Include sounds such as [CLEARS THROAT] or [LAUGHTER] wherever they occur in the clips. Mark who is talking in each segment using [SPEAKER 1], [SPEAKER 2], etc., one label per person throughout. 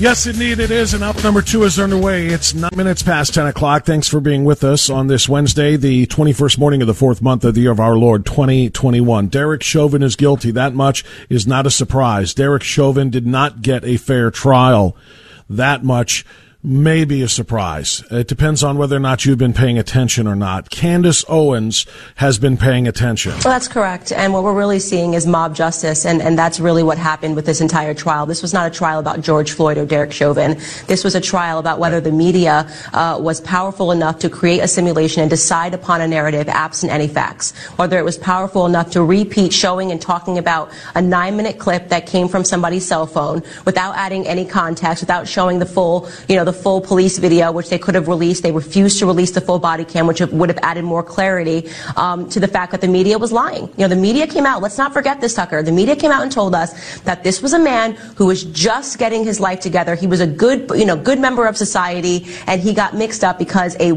[SPEAKER 1] Yes, indeed it is. And up number two is underway. It's nine minutes past 10 o'clock. Thanks for being with us on this Wednesday, the 21st morning of the fourth month of the year of our Lord, 2021. Derek Chauvin is guilty. That much is not a surprise. Derek Chauvin did not get a fair trial. That much may be a surprise. It depends on whether or not you've been paying attention or not. Candace Owens has been paying attention.
[SPEAKER 2] Well, that's correct. And what we're really seeing is mob justice, and, and that's really what happened with this entire trial. This was not a trial about George Floyd or Derek Chauvin. This was a trial about whether the media uh, was powerful enough to create a simulation and decide upon a narrative absent any facts. Whether it was powerful enough to repeat showing and talking about a nine minute clip that came from somebody's cell phone without adding any context, without showing the full, you know, the full police video, which they could have released. They refused to release the full body cam, which would have added more clarity um, to the fact that the media was lying. You know, the media came out. Let's not forget this, Tucker. The media came out and told us that this was a man who was just getting his life together. He was a good, you know, good member of society, and he got mixed up because a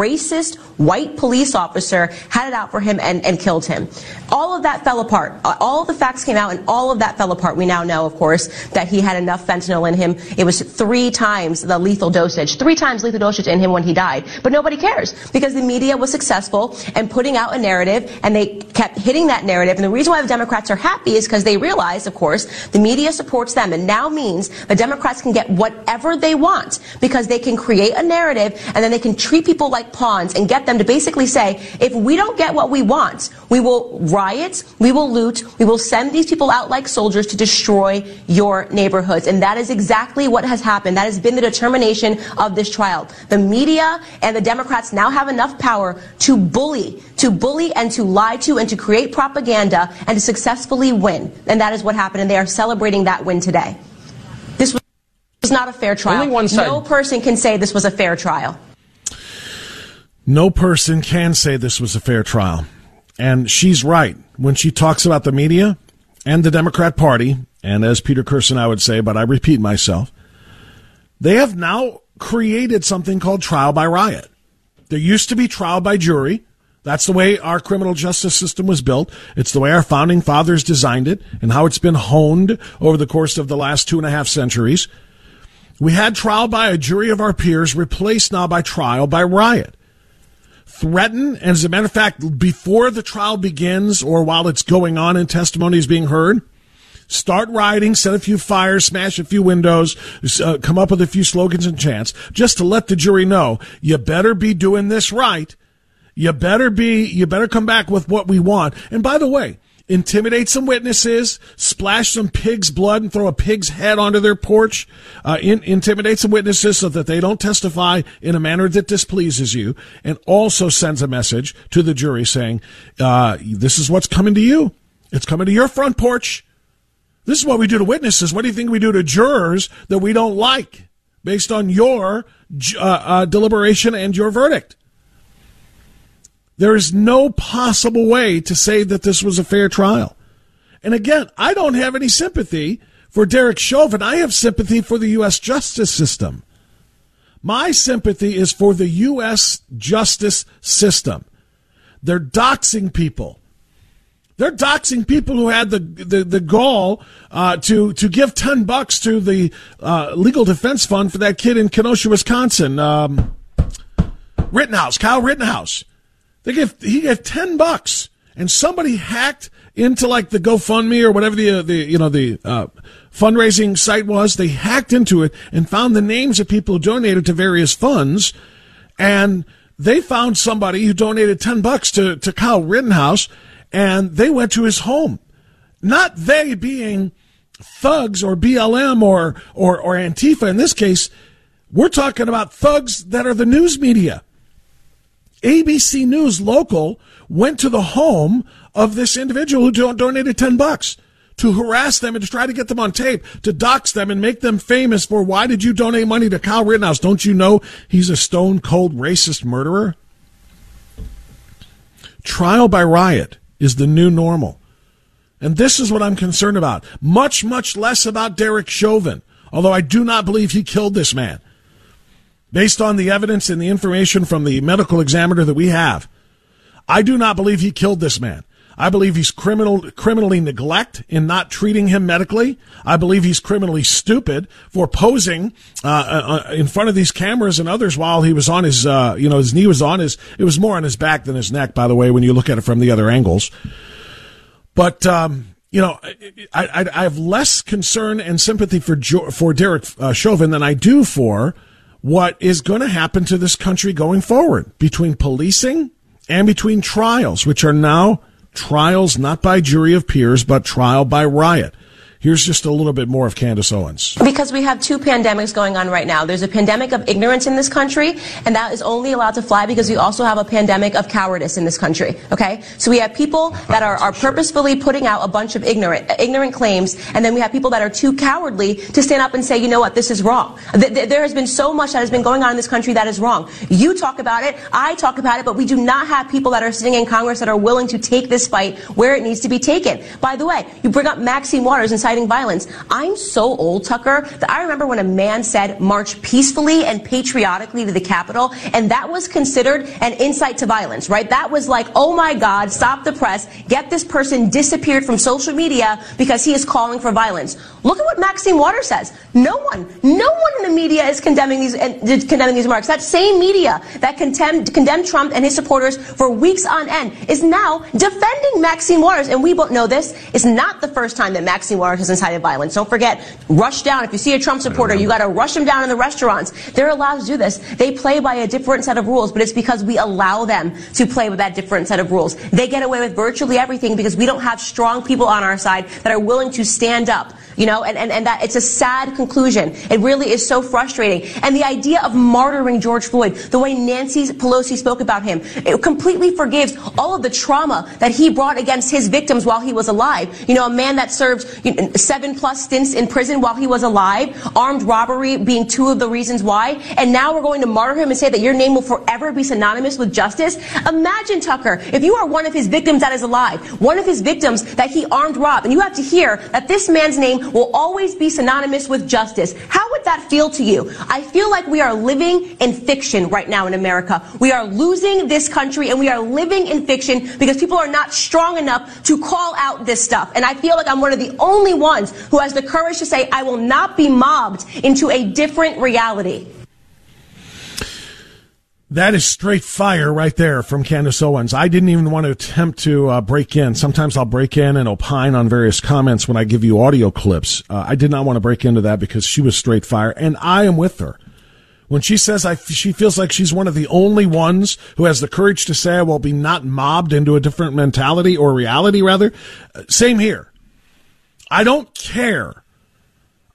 [SPEAKER 2] racist white police officer had it out for him and, and killed him. All of that fell apart. Uh, all the facts came out, and all of that fell apart. We now know, of course, that he had enough fentanyl in him. It was three times the lethal dosage dosage, three times lethal dosage in him when he died. But nobody cares because the media was successful in putting out a narrative and they kept hitting that narrative. And the reason why the Democrats are happy is because they realize, of course, the media supports them and now means the Democrats can get whatever they want because they can create a narrative and then they can treat people like pawns and get them to basically say, if we don't get what we want, we will riot, we will loot, we will send these people out like soldiers to destroy your neighborhoods. And that is exactly what has happened. That has been the determination of this trial. The media and the Democrats now have enough power to bully, to bully and to lie to and to create propaganda and to successfully win. And that is what happened. And they are celebrating that win today. This was not a fair trial.
[SPEAKER 3] Only one side.
[SPEAKER 2] No person can say this was a fair trial.
[SPEAKER 1] No person can say this was a fair trial. And she's right when she talks about the media and the Democrat Party, and as Peter Kirsten, I would say, but I repeat myself, they have now created something called trial by riot. There used to be trial by jury. That's the way our criminal justice system was built. It's the way our founding fathers designed it and how it's been honed over the course of the last two and a half centuries. We had trial by a jury of our peers replaced now by trial by riot. Threaten, and as a matter of fact, before the trial begins or while it's going on and testimony is being heard, Start rioting, set a few fires, smash a few windows, uh, come up with a few slogans and chants, just to let the jury know you better be doing this right. You better be, you better come back with what we want. And by the way, intimidate some witnesses, splash some pig's blood and throw a pig's head onto their porch, uh, in, intimidate some witnesses so that they don't testify in a manner that displeases you, and also sends a message to the jury saying, uh, this is what's coming to you. It's coming to your front porch. This is what we do to witnesses. What do you think we do to jurors that we don't like based on your uh, uh, deliberation and your verdict? There is no possible way to say that this was a fair trial. And again, I don't have any sympathy for Derek Chauvin. I have sympathy for the U.S. justice system. My sympathy is for the U.S. justice system They're doxing people. They're doxing people who had the the, the gall uh, to to give ten bucks to the uh, legal defense fund for that kid in Kenosha, Wisconsin, um, Rittenhouse, Kyle Rittenhouse. They give he gave ten bucks, and somebody hacked into like the GoFundMe or whatever the uh, the you know the uh, fundraising site was. They hacked into it and found the names of people who donated to various funds, and they found somebody who donated ten bucks to to Kyle Rittenhouse and they went to his home. Not they being thugs or BLM or, or, or Antifa in this case. We're talking about thugs that are the news media. ABC News local went to the home of this individual who donated 10 bucks to harass them and to try to get them on tape, to dox them and make them famous for why did you donate money to Kyle Rittenhouse? Don't you know he's a stone cold racist murderer? Trial by riot is the new normal. And this is what I'm concerned about. Much, much less about Derek Chauvin, although I do not believe he killed this man. Based on the evidence and the information from the medical examiner that we have, I do not believe he killed this man. I believe he's criminal, criminally neglect in not treating him medically. I believe he's criminally stupid for posing uh, uh, uh, in front of these cameras and others while he was on his, uh, you know, his knee was on his. It was more on his back than his neck, by the way, when you look at it from the other angles. But um, you know, I, I, I, have less concern and sympathy for for Derek uh, Chauvin than I do for what is going to happen to this country going forward between policing and between trials, which are now trials not by jury of peers, but trial by riot. Here's just a little bit more of Candace Owens.
[SPEAKER 2] Because we have two pandemics going on right now. There's a pandemic of ignorance in this country, and that is only allowed to fly because we also have a pandemic of cowardice in this country. Okay? So we have people that are, are purposefully putting out a bunch of ignorant, ignorant claims, and then we have people that are too cowardly to stand up and say, you know what, this is wrong. There has been so much that has been going on in this country that is wrong. You talk about it, I talk about it, but we do not have people that are sitting in Congress that are willing to take this fight where it needs to be taken. By the way, you bring up Maxine Waters and inciting violence. I'm so old, Tucker, that I remember when a man said march peacefully and patriotically to the Capitol, and that was considered an incite to violence, right? That was like, oh my God, stop the press, get this person disappeared from social media because he is calling for violence. Look at what Maxine Waters says. No one, no one in the media is condemning these, uh, condemning these remarks. That same media that condemned, condemned Trump and his supporters for weeks on end is now defending Maxine Waters, and we both know this is not the first time that Maxine Waters has incited violence. Don't forget, rush down. If you see a Trump supporter, you got to rush them down in the restaurants. They're allowed to do this. They play by a different set of rules, but it's because we allow them to play with that different set of rules. They get away with virtually everything because we don't have strong people on our side that are willing to stand up you know, and, and, and that it's a sad conclusion. It really is so frustrating. And the idea of martyring George Floyd, the way Nancy Pelosi spoke about him, it completely forgives all of the trauma that he brought against his victims while he was alive. You know, a man that served seven plus stints in prison while he was alive, armed robbery being two of the reasons why, and now we're going to martyr him and say that your name will forever be synonymous with justice. Imagine, Tucker, if you are one of his victims that is alive, one of his victims that he armed robbed, and you have to hear that this man's name will always be synonymous with justice. How would that feel to you? I feel like we are living in fiction right now in America. We are losing this country and we are living in fiction because people are not strong enough to call out this stuff. And I feel like I'm one of the only ones who has the courage to say I will not be mobbed into a different reality.
[SPEAKER 1] That is straight fire right there from Candace Owens. I didn't even want to attempt to uh, break in. Sometimes I'll break in and opine on various comments when I give you audio clips. Uh, I did not want to break into that because she was straight fire, and I am with her. When she says I, she feels like she's one of the only ones who has the courage to say I will be not mobbed into a different mentality or reality, rather. Uh, same here. I don't care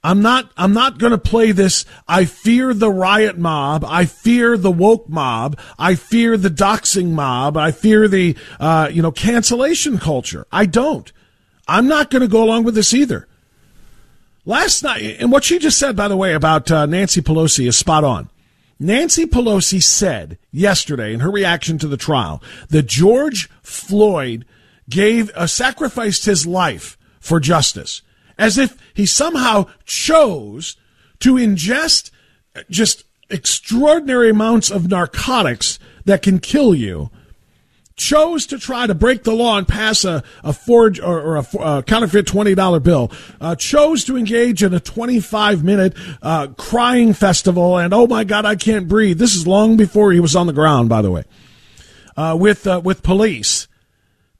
[SPEAKER 1] I'm not, I'm not going to play this. I fear the riot mob. I fear the woke mob. I fear the doxing mob. I fear the, uh, you know, cancellation culture. I don't. I'm not going to go along with this either. Last night, and what she just said, by the way, about uh, Nancy Pelosi is spot on. Nancy Pelosi said yesterday in her reaction to the trial that George Floyd gave, uh, sacrificed his life for justice as if he somehow chose to ingest just extraordinary amounts of narcotics that can kill you chose to try to break the law and pass a, a forge or, or a, a, counterfeit $20 bill, uh, chose to engage in a 25 minute uh, crying festival and, oh my God, I can't breathe. This is long before he was on the ground, by the way, uh, with, uh, with police.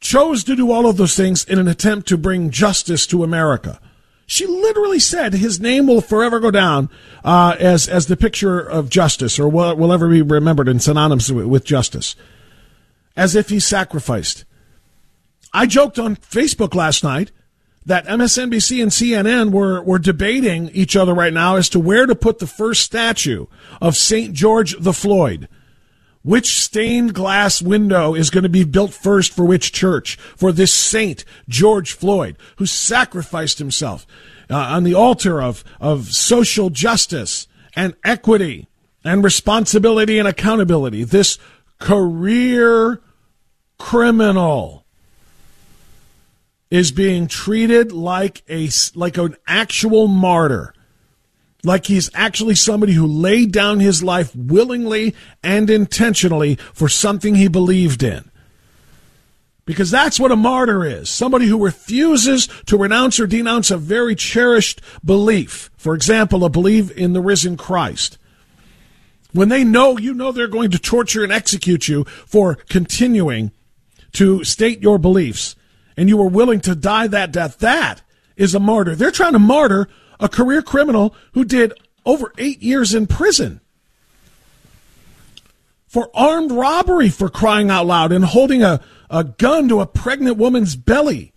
[SPEAKER 1] Chose to do all of those things in an attempt to bring justice to America. She literally said his name will forever go down uh, as as the picture of justice, or will, will ever be remembered in synonyms with justice as if he sacrificed. I joked on Facebook last night that MSNBC and CNN were, were debating each other right now as to where to put the first statue of St. George the Floyd. Which stained glass window is going to be built first for which church? For this saint, George Floyd, who sacrificed himself uh, on the altar of, of social justice and equity and responsibility and accountability. This career criminal is being treated like a like an actual martyr like he's actually somebody who laid down his life willingly and intentionally for something he believed in. Because that's what a martyr is. Somebody who refuses to renounce or denounce a very cherished belief. For example a belief in the risen christ. When they know you know they're going to torture and execute you for continuing to state your beliefs. And you are willing to die that death, that is a martyr. They're trying to martyr a career criminal who did over eight years in prison for armed robbery for crying out loud and holding a, a gun to a pregnant woman's belly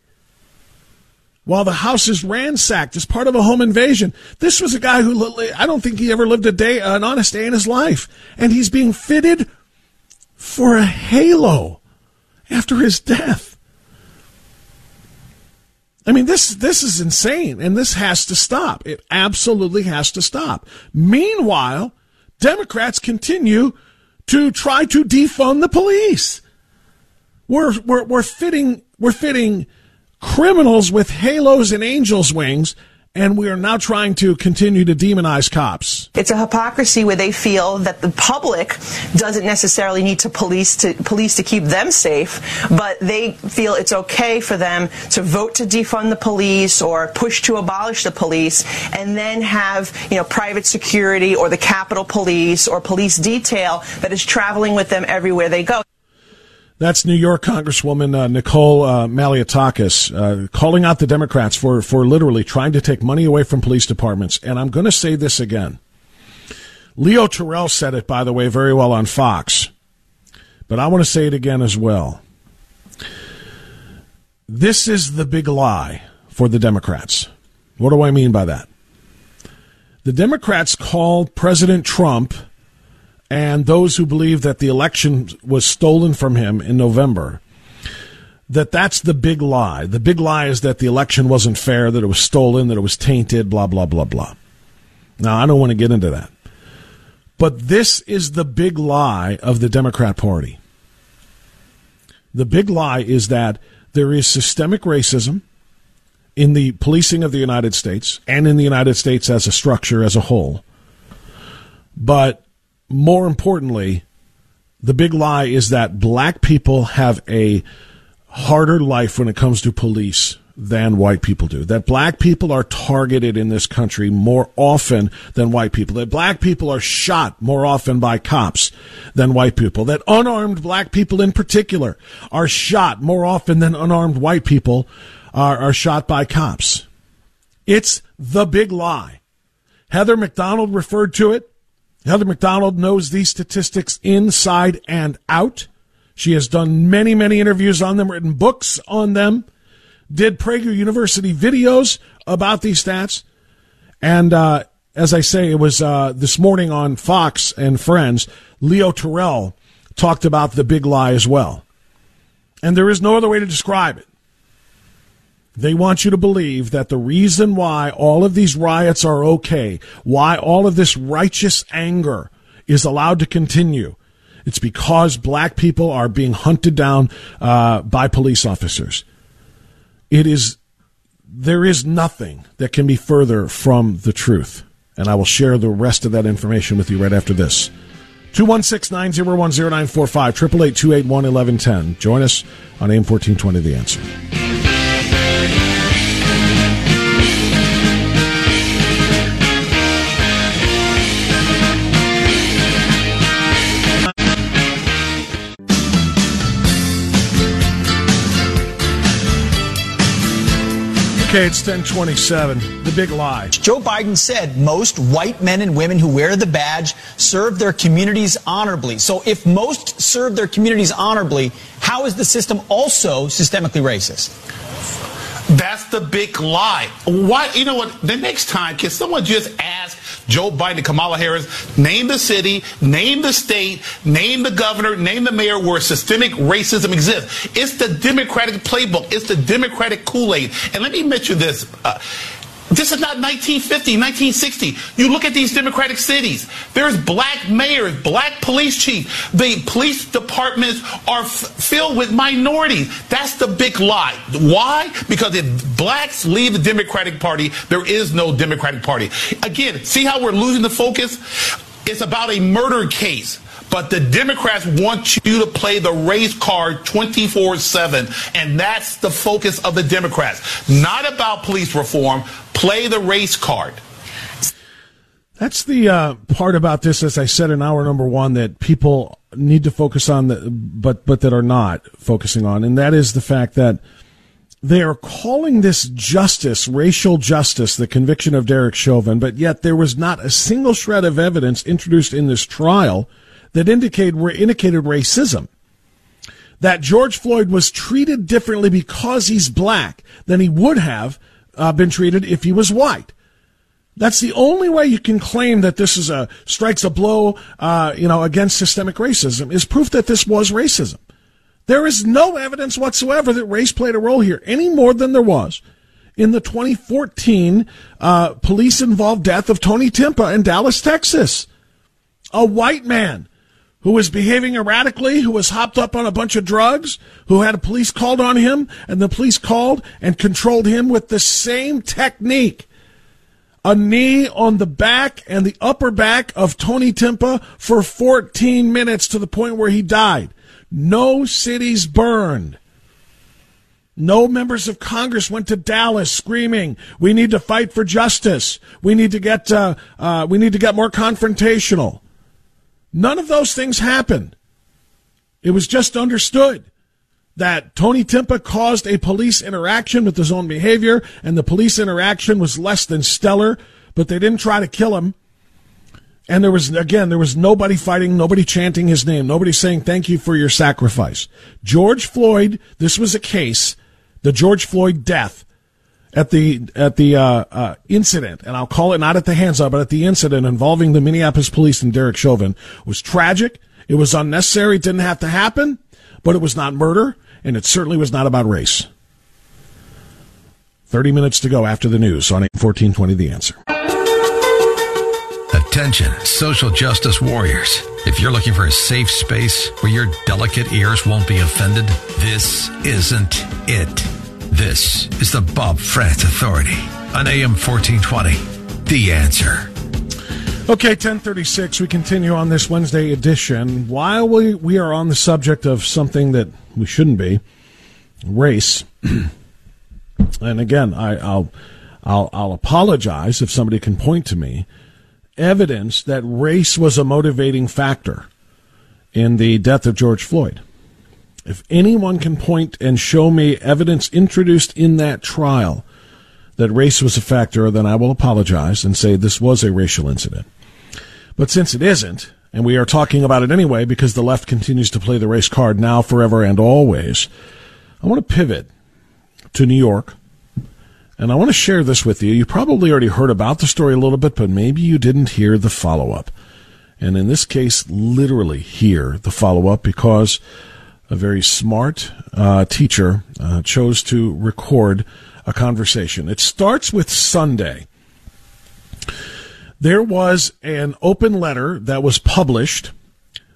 [SPEAKER 1] while the house is ransacked as part of a home invasion. This was a guy who I don't think he ever lived a day, an honest day in his life. And he's being fitted for a halo after his death. I mean, this this is insane, and this has to stop. It absolutely has to stop. Meanwhile, Democrats continue to try to defund the police. We're we're we're fitting we're fitting criminals with halos and angels' wings and we are now trying to continue to demonize cops.
[SPEAKER 3] It's a hypocrisy where they feel that the public doesn't necessarily need to police to police to keep them safe, but they feel it's okay for them to vote to defund the police or push to abolish the police and then have, you know, private security or the Capitol Police or police detail that is traveling with them everywhere they go.
[SPEAKER 1] That's New York Congresswoman uh, Nicole uh, Malliotakis uh, calling out the Democrats for, for literally trying to take money away from police departments. And I'm going to say this again. Leo Terrell said it, by the way, very well on Fox. But I want to say it again as well. This is the big lie for the Democrats. What do I mean by that? The Democrats called President Trump and those who believe that the election was stolen from him in November, that that's the big lie. The big lie is that the election wasn't fair, that it was stolen, that it was tainted, blah, blah, blah, blah. Now, I don't want to get into that. But this is the big lie of the Democrat Party. The big lie is that there is systemic racism in the policing of the United States and in the United States as a structure as a whole. But more importantly, the big lie is that black people have a harder life when it comes to police than white people do. That black people are targeted in this country more often than white people. That black people are shot more often by cops than white people. That unarmed black people in particular are shot more often than unarmed white people are, are shot by cops. It's the big lie. Heather Mac Donald referred to it. Heather Mac Donald knows these statistics inside and out. She has done many, many interviews on them, written books on them, did Prager University videos about these stats. And uh, as I say, it was uh, this morning on Fox and Friends, Leo Terrell talked about the big lie as well. And there is no other way to describe it. They want you to believe that the reason why all of these riots are okay, why all of this righteous anger is allowed to continue, it's because black people are being hunted down uh, by police officers. It is there is nothing that can be further from the truth, and I will share the rest of that information with you right after this. 216 901 0945, 888 281 1110. Join us on AM 1420 The Answer. Okay, it's 1027. The big lie.
[SPEAKER 4] Joe Biden said most white men and women who wear the badge serve their communities honorably. So if most serve their communities honorably, how is the system also systemically racist?
[SPEAKER 5] That's the big lie. Why? You know what? The next time, can someone just ask Joe Biden and Kamala Harris, name the city, name the state, name the governor, name the mayor where systemic racism exists? It's the Democratic playbook. It's the Democratic Kool-Aid. And let me mention this. Uh, this is not 1950, 1960. You look at these democratic cities. There's black mayors, black police chiefs. The police departments are f- filled with minorities. That's the big lie. Why? Because if blacks leave the Democratic Party, there is no Democratic Party. Again, see how we're losing the focus? It's about a murder case. But the Democrats want you to play the race card 24 7. And that's the focus of the Democrats. Not about police reform. Play the race card.
[SPEAKER 1] That's the uh, part about this, as I said in hour number one, that people need to focus on, the, but but that are not focusing on, and that is the fact that they are calling this justice, racial justice, the conviction of Derek Chauvin, but yet there was not a single shred of evidence introduced in this trial that indicated indicated racism. That George Floyd was treated differently because he's black than he would have uh, been treated if he was white. That's the only way you can claim that this is a strikes a blow, uh, you know, against systemic racism is proof that this was racism. There is no evidence whatsoever that race played a role here, any more than there was in the 2014 uh, police-involved death of Tony Timpa in Dallas, Texas. A white man who was behaving erratically, who was hopped up on a bunch of drugs, who had a police called on him, and the police called and controlled him with the same technique. A knee on the back and the upper back of Tony Timpa for 14 minutes to the point where he died. No cities burned. No members of Congress went to Dallas screaming, "We need to fight for justice. We need to get uh, uh, we need to get more confrontational." None of those things happened. It was just understood that Tony Timpa caused a police interaction with his own behavior, and the police interaction was less than stellar, but they didn't try to kill him. And there was, again, there was nobody fighting, nobody chanting his name, nobody saying thank you for your sacrifice. George Floyd, this was a case, the George Floyd death at the at the uh, uh, incident, and I'll call it not at the hands of, but at the incident involving the Minneapolis police and Derek Chauvin was tragic. It was unnecessary. It didn't have to happen, but it was not murder, and it certainly was not about race. Thirty minutes to go after the news on fourteen twenty. The answer.
[SPEAKER 6] Attention, social justice warriors. If you're looking for a safe space where your delicate ears won't be offended, this isn't it. This is the Bob Frantz Authority on AM 1420. The answer.
[SPEAKER 1] Okay, 1036. We continue on this Wednesday edition. While we, we are on the subject of something that we shouldn't be, race. [CLEARS THROAT] and again, I, I'll, I'll, I'll apologize if somebody can point to me evidence that race was a motivating factor in the death of George Floyd. If anyone can point and show me evidence introduced in that trial that race was a factor, then I will apologize and say this was a racial incident. But since it isn't, and we are talking about it anyway because the left continues to play the race card now, forever, and always, I want to pivot to New York. And I want to share this with you. You probably already heard about the story a little bit, but maybe you didn't hear the follow up. And in this case, literally hear the follow up because a very smart uh, teacher uh, chose to record a conversation. It starts with Sunday. There was an open letter that was published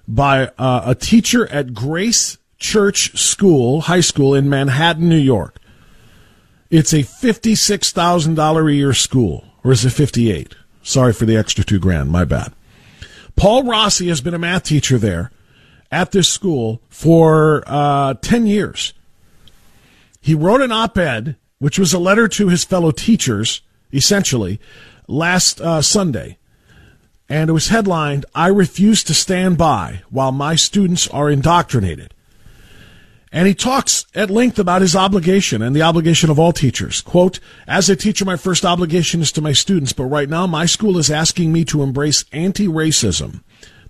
[SPEAKER 1] by uh, a teacher at Grace Church School, high school in Manhattan, New York. It's a $56,000 a year school, or is it 58? Sorry for the extra two grand, my bad. Paul Rossi has been a math teacher there at this school for uh, 10 years. He wrote an op ed, which was a letter to his fellow teachers, essentially, last uh, Sunday. And it was headlined, I refuse to stand by while my students are indoctrinated. And he talks at length about his obligation and the obligation of all teachers. Quote, as a teacher, my first obligation is to my students, but right now my school is asking me to embrace anti-racism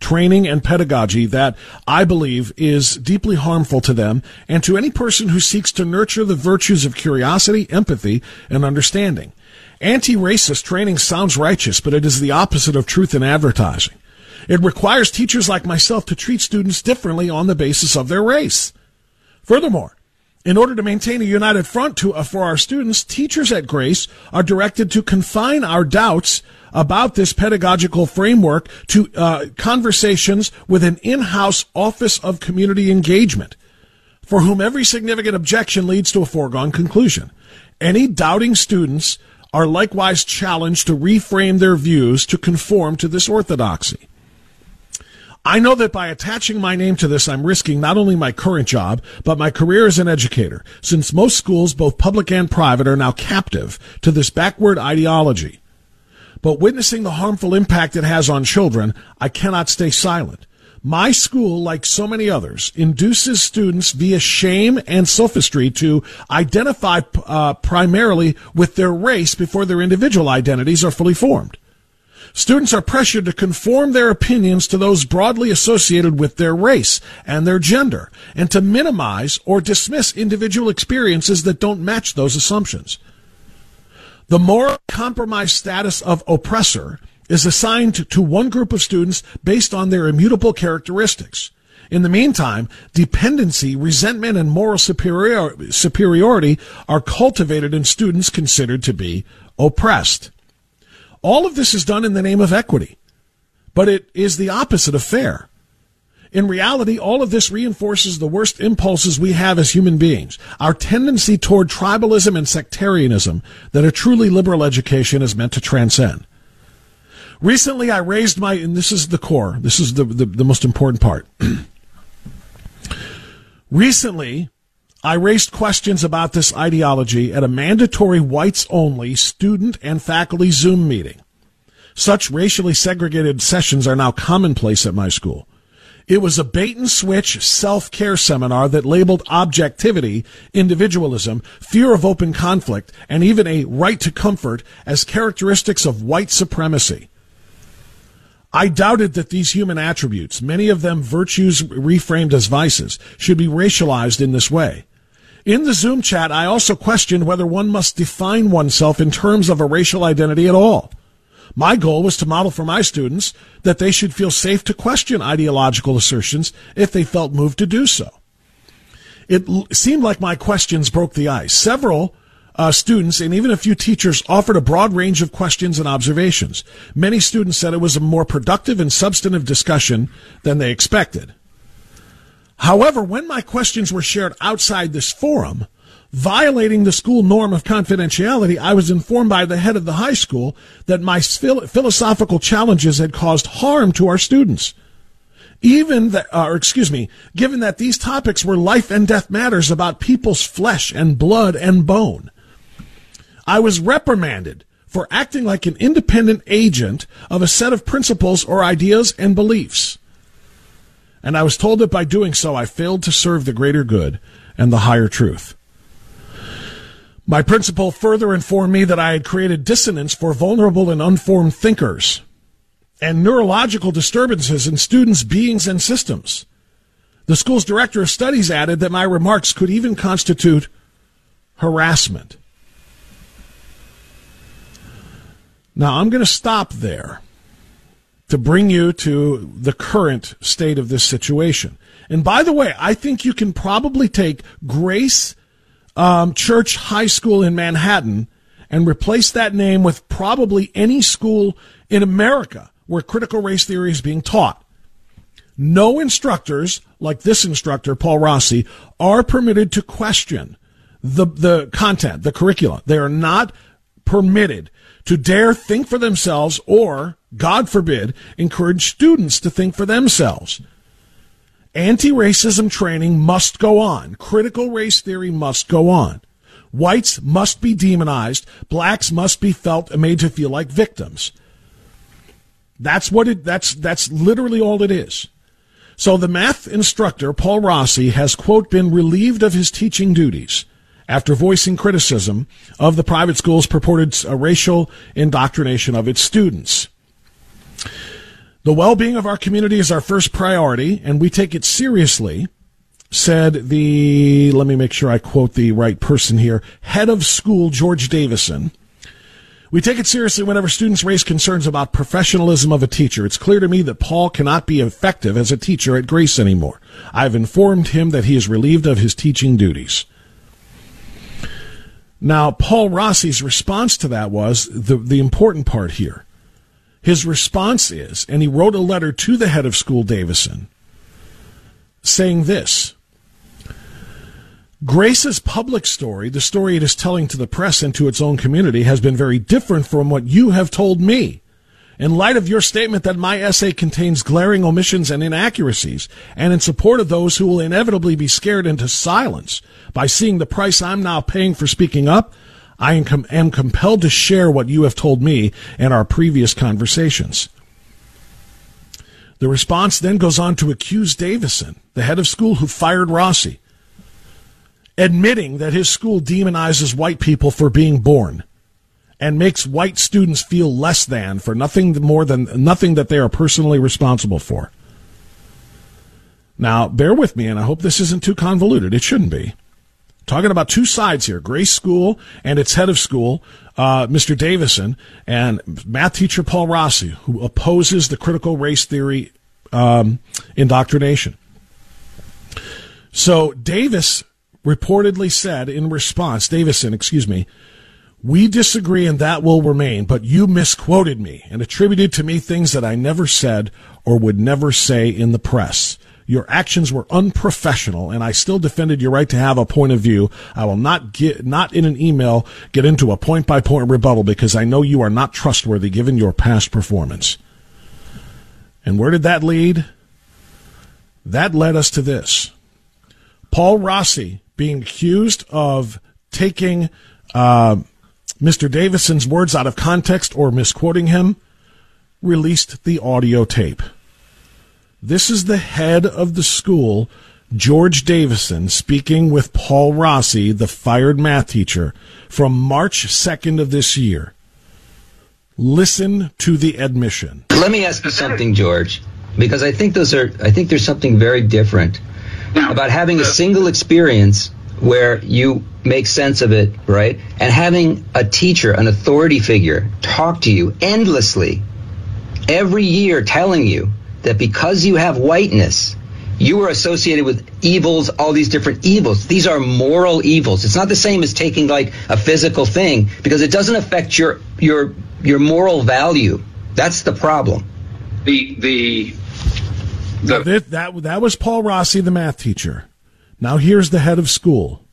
[SPEAKER 1] training and pedagogy that I believe is deeply harmful to them and to any person who seeks to nurture the virtues of curiosity, empathy, and understanding. Anti-racist training sounds righteous, but it is the opposite of truth in advertising. It requires teachers like myself to treat students differently on the basis of their race. Furthermore, in order to maintain a united front to, uh, for our students, teachers at Grace are directed to confine our doubts about this pedagogical framework to uh, conversations with an in-house Office of Community Engagement, for whom every significant objection leads to a foregone conclusion. Any doubting students are likewise challenged to reframe their views to conform to this orthodoxy. I know that by attaching my name to this, I'm risking not only my current job, but my career as an educator, since most schools, both public and private, are now captive to this backward ideology. But witnessing the harmful impact it has on children, I cannot stay silent. My school, like so many others, induces students via shame and sophistry to identify uh, primarily with their race before their individual identities are fully formed. Students are pressured to conform their opinions to those broadly associated with their race and their gender, and to minimize or dismiss individual experiences that don't match those assumptions. The moral compromised status of oppressor is assigned to one group of students based on their immutable characteristics. In the meantime, dependency, resentment, and moral superior, superiority are cultivated in students considered to be oppressed. All of this is done in the name of equity, but it is the opposite of fair. In reality, all of this reinforces the worst impulses we have as human beings, our tendency toward tribalism and sectarianism that a truly liberal education is meant to transcend. Recently, I raised my, and this is the core, this is the, the, the most important part. [CLEARS THROAT] Recently, I raised questions about this ideology at a mandatory whites only student and faculty Zoom meeting. Such racially segregated sessions are now commonplace at my school. It was a bait and switch self care seminar that labeled objectivity, individualism, fear of open conflict, and even a right to comfort as characteristics of white supremacy. I doubted that these human attributes, many of them virtues reframed as vices, should be racialized in this way. In the Zoom chat, I also questioned whether one must define oneself in terms of a racial identity at all. My goal was to model for my students that they should feel safe to question ideological assertions if they felt moved to do so. It l- seemed like my questions broke the ice. Several uh, students and even a few teachers offered a broad range of questions and observations. Many students said it was a more productive and substantive discussion than they expected. However, when my questions were shared outside this forum, violating the school norm of confidentiality, I was informed by the head of the high school that my philosophical challenges had caused harm to our students. Even that, uh, or excuse me, given that these topics were life and death matters about people's flesh and blood and bone. I was reprimanded for acting like an independent agent of a set of principles or ideas and beliefs and I was told that by doing so I failed to serve the greater good and the higher truth. My principal further informed me that I had created dissonance for vulnerable and unformed thinkers and neurological disturbances in students' beings and systems. The school's director of studies added that my remarks could even constitute harassment. Now, I'm going to stop there to bring you to the current state of this situation. And by the way, I think you can probably take Grace um, Church High School in Manhattan and replace that name with probably any school in America where critical race theory is being taught. No instructors, like this instructor, Paul Rossi, are permitted to question the, the content, the curriculum. They are not permitted to dare think for themselves or, God forbid, encourage students to think for themselves. Anti racism training must go on. Critical race theory must go on. Whites must be demonized. Blacks must be felt and made to feel like victims. That's what it, that's, that's literally all it is. So the math instructor, Paul Rossi, has, quote, been relieved of his teaching duties after voicing criticism of the private school's purported uh, racial indoctrination of its students. The well being of our community is our first priority, and we take it seriously, said the, let me make sure I quote the right person here, head of school George Davison. We take it seriously whenever students raise concerns about professionalism of a teacher. It's clear to me that Paul cannot be effective as a teacher at Grace anymore. I've informed him that he is relieved of his teaching duties. Now, Paul Rossi's response to that was the, the important part here. His response is, and he wrote a letter to the head of school, Davison, saying this Grace's public story, the story it is telling to the press and to its own community, has been very different from what you have told me. In light of your statement that my essay contains glaring omissions and inaccuracies, and in support of those who will inevitably be scared into silence by seeing the price I'm now paying for speaking up, I am, com- am compelled to share what you have told me in our previous conversations. The response then goes on to accuse Davison, the head of school who fired Rossi, admitting that his school demonizes white people for being born and makes white students feel less than for nothing more than nothing that they are personally responsible for. Now, bear with me, and I hope this isn't too convoluted. It shouldn't be. Talking about two sides here Grace School and its head of school, uh, Mr. Davison, and math teacher Paul Rossi, who opposes the critical race theory um, indoctrination. So Davis reportedly said in response, Davison, excuse me, we disagree and that will remain, but you misquoted me and attributed to me things that I never said or would never say in the press. Your actions were unprofessional, and I still defended your right to have a point of view. I will not get, not in an email, get into a point by point rebuttal because I know you are not trustworthy given your past performance. And where did that lead? That led us to this. Paul Rossi being accused of taking uh, Mr. Davison's words out of context or misquoting him, released the audio tape. This is the head of the school, George Davison, speaking with Paul Rossi, the fired math teacher, from March 2nd of this year. Listen to the admission.
[SPEAKER 7] Let me ask you something, George, because I think those are I think there's something very different about having a uh, single experience where you make sense of it, right? And having a teacher, an authority figure, talk to you endlessly every year telling you that because you have whiteness, you are associated with evils, all these different evils. These are moral evils. It's not the same as taking like a physical thing because it doesn't affect your your your moral value. That's the problem.
[SPEAKER 8] The the
[SPEAKER 1] the that, that that was Paul Rossi, the math teacher. Now here's the head of school,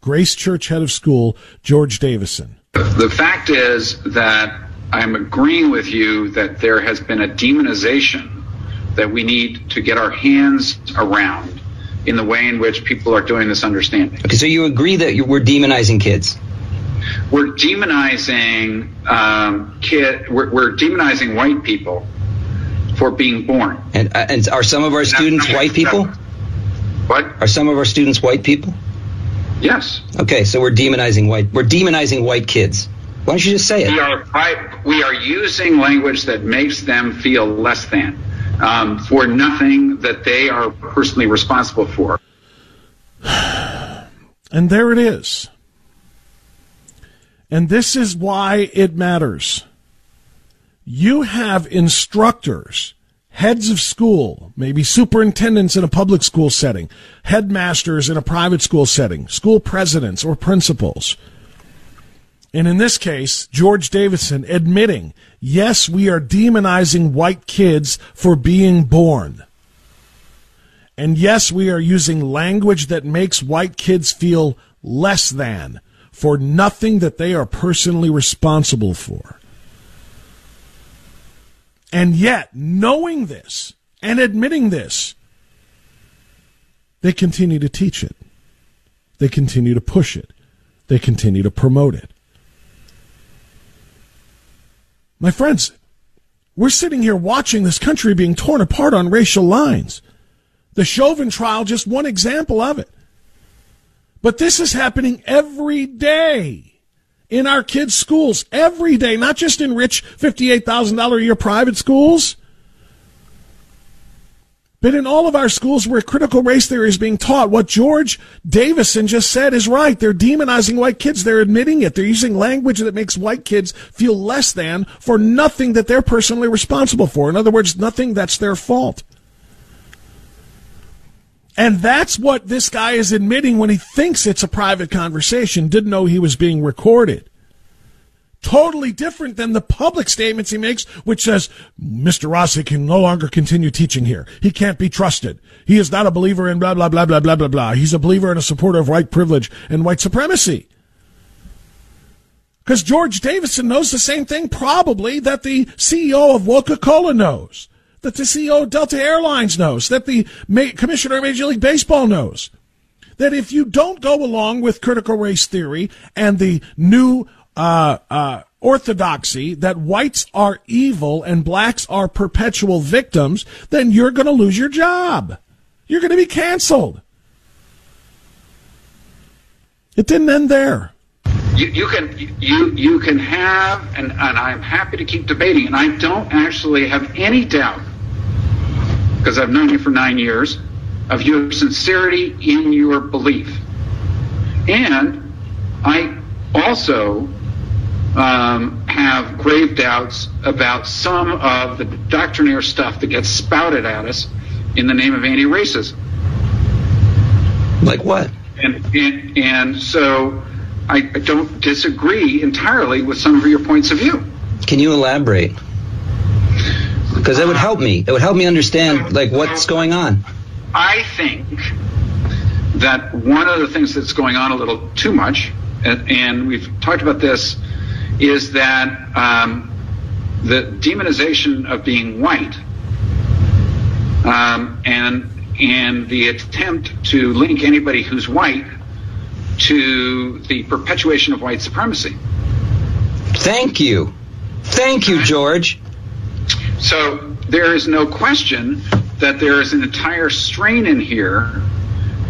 [SPEAKER 1] Grace Church head of school, George Davison.
[SPEAKER 8] The fact is that I'm agreeing with you that there has been a demonization that we need to get our hands around in the way in which people are doing this understanding.
[SPEAKER 7] Okay, so you agree that you, we're demonizing kids?
[SPEAKER 8] We're demonizing um, kid. We're, we're, demonizing white people for being born.
[SPEAKER 7] And, uh, and are some of our students white people?
[SPEAKER 8] What?
[SPEAKER 7] Are some of our students white people?
[SPEAKER 8] Yes.
[SPEAKER 7] Okay, so we're demonizing white. We're demonizing white kids. Why don't you just say it?
[SPEAKER 8] We are, we are using language that makes them feel less than um, for nothing that they are personally responsible for. [SIGHS]
[SPEAKER 1] And there it is. And this is why it matters. You have instructors, heads of school, maybe superintendents in a public school setting, headmasters in a private school setting, school presidents or principals and in this case, George Davidson admitting, yes, we are demonizing white kids for being born. And yes, we are using language that makes white kids feel less than for nothing that they are personally responsible for. And yet, knowing this and admitting this, they continue to teach it. They continue to push it. They continue to promote it. My friends, we're sitting here watching this country being torn apart on racial lines. The Chauvin trial, just one example of it. But this is happening every day in our kids' schools, every day, not just in rich $58,000 a year private schools. But in all of our schools where critical race theory is being taught, what George Davison just said is right. They're demonizing white kids. They're admitting it. They're using language that makes white kids feel less than for nothing that they're personally responsible for. In other words, nothing that's their fault. And that's what this guy is admitting when he thinks it's a private conversation, didn't know he was being recorded. Totally different than the public statements he makes, which says, Mr. Rossi can no longer continue teaching here. He can't be trusted. He is not a believer in blah, blah, blah, blah, blah, blah, blah. He's a believer and a supporter of white privilege and white supremacy. Because George Davison knows the same thing, probably, that the CEO of Coca Cola knows, that the CEO of Delta Airlines knows, that the commissioner of Major League Baseball knows. That if you don't go along with critical race theory and the new uh, uh, orthodoxy that whites are evil and blacks are perpetual victims, then you're going to lose your job. You're going to be canceled. It didn't end there.
[SPEAKER 8] You, you, can you you can have and, and I'm happy to keep debating and I don't actually have any doubt because I've known you for nine years of your sincerity in your belief and I also um, have grave doubts about some of the doctrinaire stuff that gets spouted at us in the name of anti-racism.
[SPEAKER 7] Like what?
[SPEAKER 8] And and, and so I, I don't disagree entirely with some of your points of view.
[SPEAKER 7] Can you elaborate? Because that would help me. It would help me understand like what's going on.
[SPEAKER 8] I think that one of the things that's going on a little too much, and, and we've talked about this is that um, the demonization of being white um, and and the attempt to link anybody who's white to the perpetuation of white supremacy.
[SPEAKER 7] Thank you. Thank you, George.
[SPEAKER 8] So there is no question that there is an entire strain in here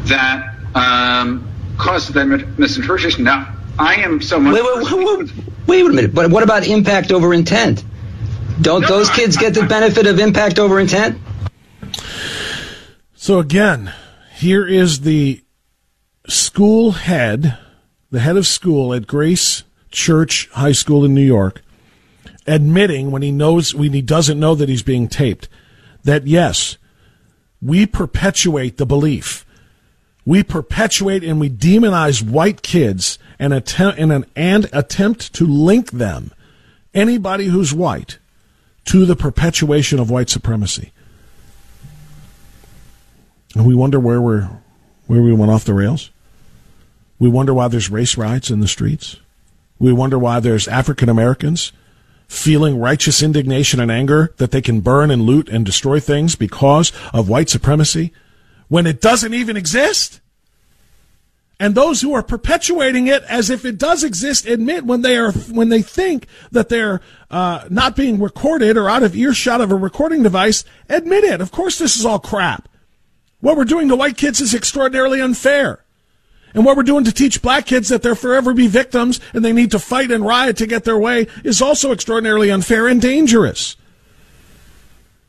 [SPEAKER 8] that um, causes that misinterpretation. Now, I am someone.
[SPEAKER 7] Wait, wait, wait, wait, a minute. But what about impact over intent? Don't no, those kids get the benefit of impact over intent?
[SPEAKER 1] So again, here is the school head, the head of school at Grace Church High School in New York, admitting when he knows when he doesn't know that he's being taped that yes, we perpetuate the belief. We perpetuate and we demonize white kids and attempt and, an, and attempt to link them, anybody who's white, to the perpetuation of white supremacy. And we wonder where we're where we went off the rails. We wonder why there's race riots in the streets. We wonder why there's African Americans feeling righteous indignation and anger that they can burn and loot and destroy things because of white supremacy when it doesn't even exist. And those who are perpetuating it as if it does exist admit when they are when they think that they're uh, not being recorded or out of earshot of a recording device, admit it. Of course, this is all crap. What we're doing to white kids is extraordinarily unfair. And what we're doing to teach black kids that they'll forever be victims and they need to fight and riot to get their way is also extraordinarily unfair and dangerous.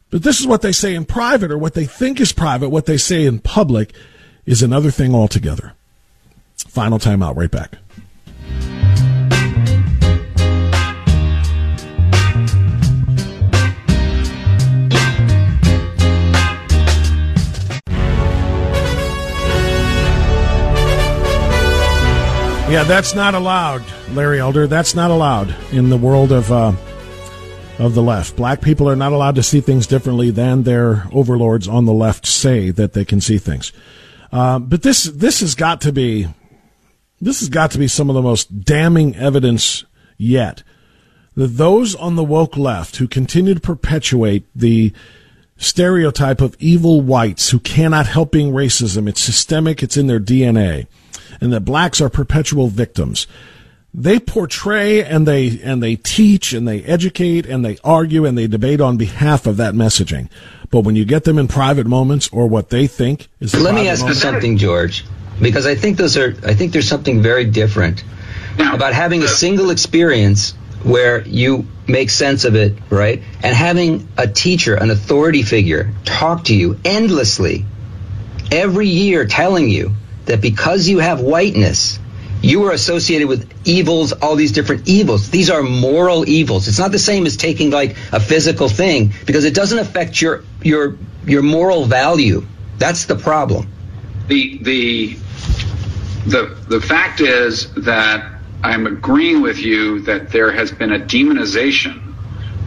[SPEAKER 1] But this is what they say in private or what they think is private. What they say in public is another thing altogether. Final timeout, right back. Yeah, that's not allowed, Larry Elder. That's not allowed in the world of uh, of the left. Black people are not allowed to see things differently than their overlords on the left say that they can see things. Uh, but this this has got to be this has got to be some of the most damning evidence yet that those on the woke left who continue to perpetuate the stereotype of evil whites who cannot help being racism, it's systemic, it's in their DNA, and that blacks are perpetual victims. They portray and they and they teach and they educate and they argue and they debate on behalf of that messaging. But when you get them in private moments or what they think is
[SPEAKER 7] let me ask you something, George, because I think those are I think there's something very different about having a uh, single experience where you make sense of it, right? And having a teacher, an authority figure, talk to you endlessly every year telling you that because you have whiteness, you are associated with evils, all these different evils. These are moral evils. It's not the same as taking like a physical thing because it doesn't affect your your your moral value. That's the problem.
[SPEAKER 8] The the the the fact is that I'm agreeing with you that there has been a demonization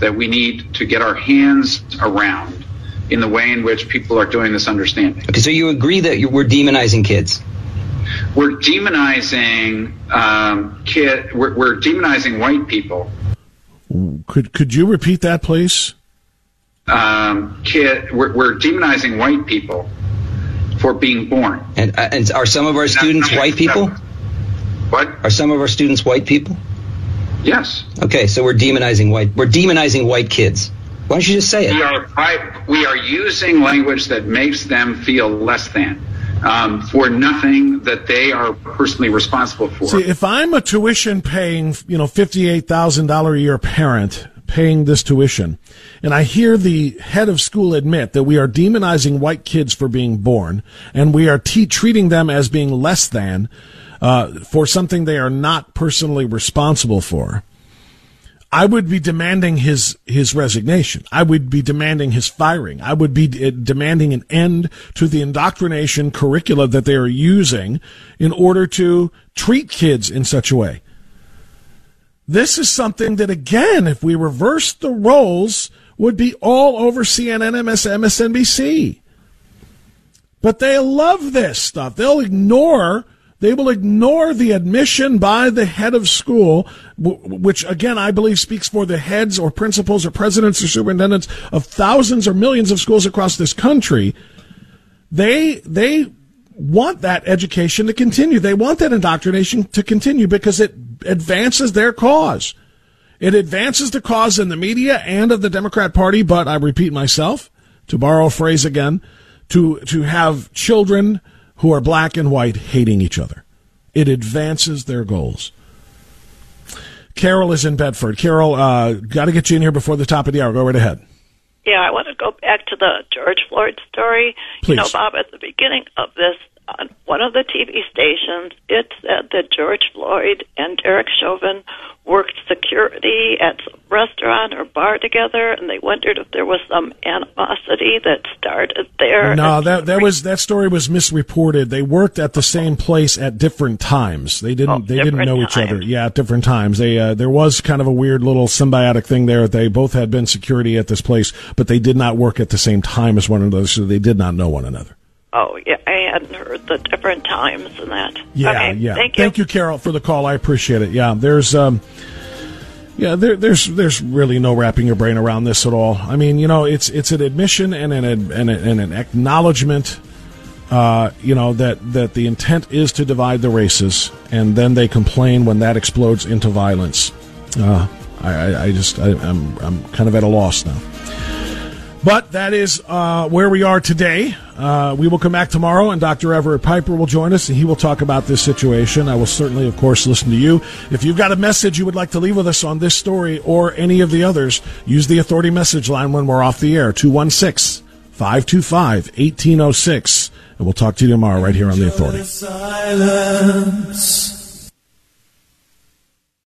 [SPEAKER 8] that we need to get our hands around in the way in which people are doing this understanding.
[SPEAKER 7] Okay, so you agree that you, we're demonizing kids?
[SPEAKER 8] We're demonizing um, kid. We're, we're demonizing white people.
[SPEAKER 1] Could could you repeat that, please?
[SPEAKER 8] Um, kid, we're, we're demonizing white people for being born.
[SPEAKER 7] And uh, and are some of our students white people?
[SPEAKER 8] What?
[SPEAKER 7] Are some of our students white people?
[SPEAKER 8] Yes.
[SPEAKER 7] Okay, so we're demonizing white. We're demonizing white kids. Why don't you just say it?
[SPEAKER 8] We are, we are using language that makes them feel less than. Um, for nothing that they are personally responsible for.
[SPEAKER 1] See, if I'm a tuition paying, you know, fifty-eight thousand dollar a year parent paying this tuition, and I hear the head of school admit that we are demonizing white kids for being born, and we are te- treating them as being less than, uh, for something they are not personally responsible for, I would be demanding his his resignation. I would be demanding his firing. I would be d- demanding an end to the indoctrination curricula that they are using in order to treat kids in such a way. This is something that, again, if we reverse the roles, would be all over CNN, MS, MSNBC. But they love this stuff. They'll ignore they will ignore the admission by the head of school, which again I believe speaks for the heads or principals or presidents or superintendents of thousands or millions of schools across this country. They they want that education to continue. They want that indoctrination to continue because it advances their cause. It advances the cause in the media and of the Democrat Party, but I repeat myself, to borrow a phrase again, to to have children who are black and white hating each other. It advances their goals. Carol is in Bedford. Carol, uh, got to get you in here before the top of the hour. Go right ahead.
[SPEAKER 9] Yeah, I want to go back to the George Floyd story.
[SPEAKER 1] Please.
[SPEAKER 9] You know, Bob, at the beginning of this, on one of the TV stations, it said that George Floyd and Derek Chauvin worked security at restaurant or bar together, and they wondered if there was some animosity that started there.
[SPEAKER 1] No, that that was that story was misreported. They worked at the same place at different times. They didn't
[SPEAKER 9] Oh,
[SPEAKER 1] they didn't know each other. Yeah, at different times. They uh, there was kind of a weird little symbiotic thing there. They both had been security at this place, but they did not work at the same time as one another, so they did not know one another.
[SPEAKER 9] Oh, yeah, I hadn't heard the different times and that.
[SPEAKER 1] Yeah,
[SPEAKER 9] okay,
[SPEAKER 1] yeah.
[SPEAKER 9] Thank you.
[SPEAKER 1] Carol, for the call. I appreciate it. Yeah, there's um, yeah, there, there's there's really no wrapping your brain around this at all. I mean, you know, it's it's an admission and an and, an- and an acknowledgement. Uh, you know that that the intent is to divide the races, and then they complain when that explodes into violence. Uh, I, I, just I, I'm I'm kind of at a loss now. But that is uh, where we are today. Uh, we will come back tomorrow, and Dr. Everett Piper will join us, and he will talk about this situation. I will certainly, of course, listen to you. If you've got a message you would like to leave with us on this story or any of the others, use the Authority message line when we're off the air 216 525 1806. And we'll talk to you tomorrow right here on the Authority.
[SPEAKER 10] Silence.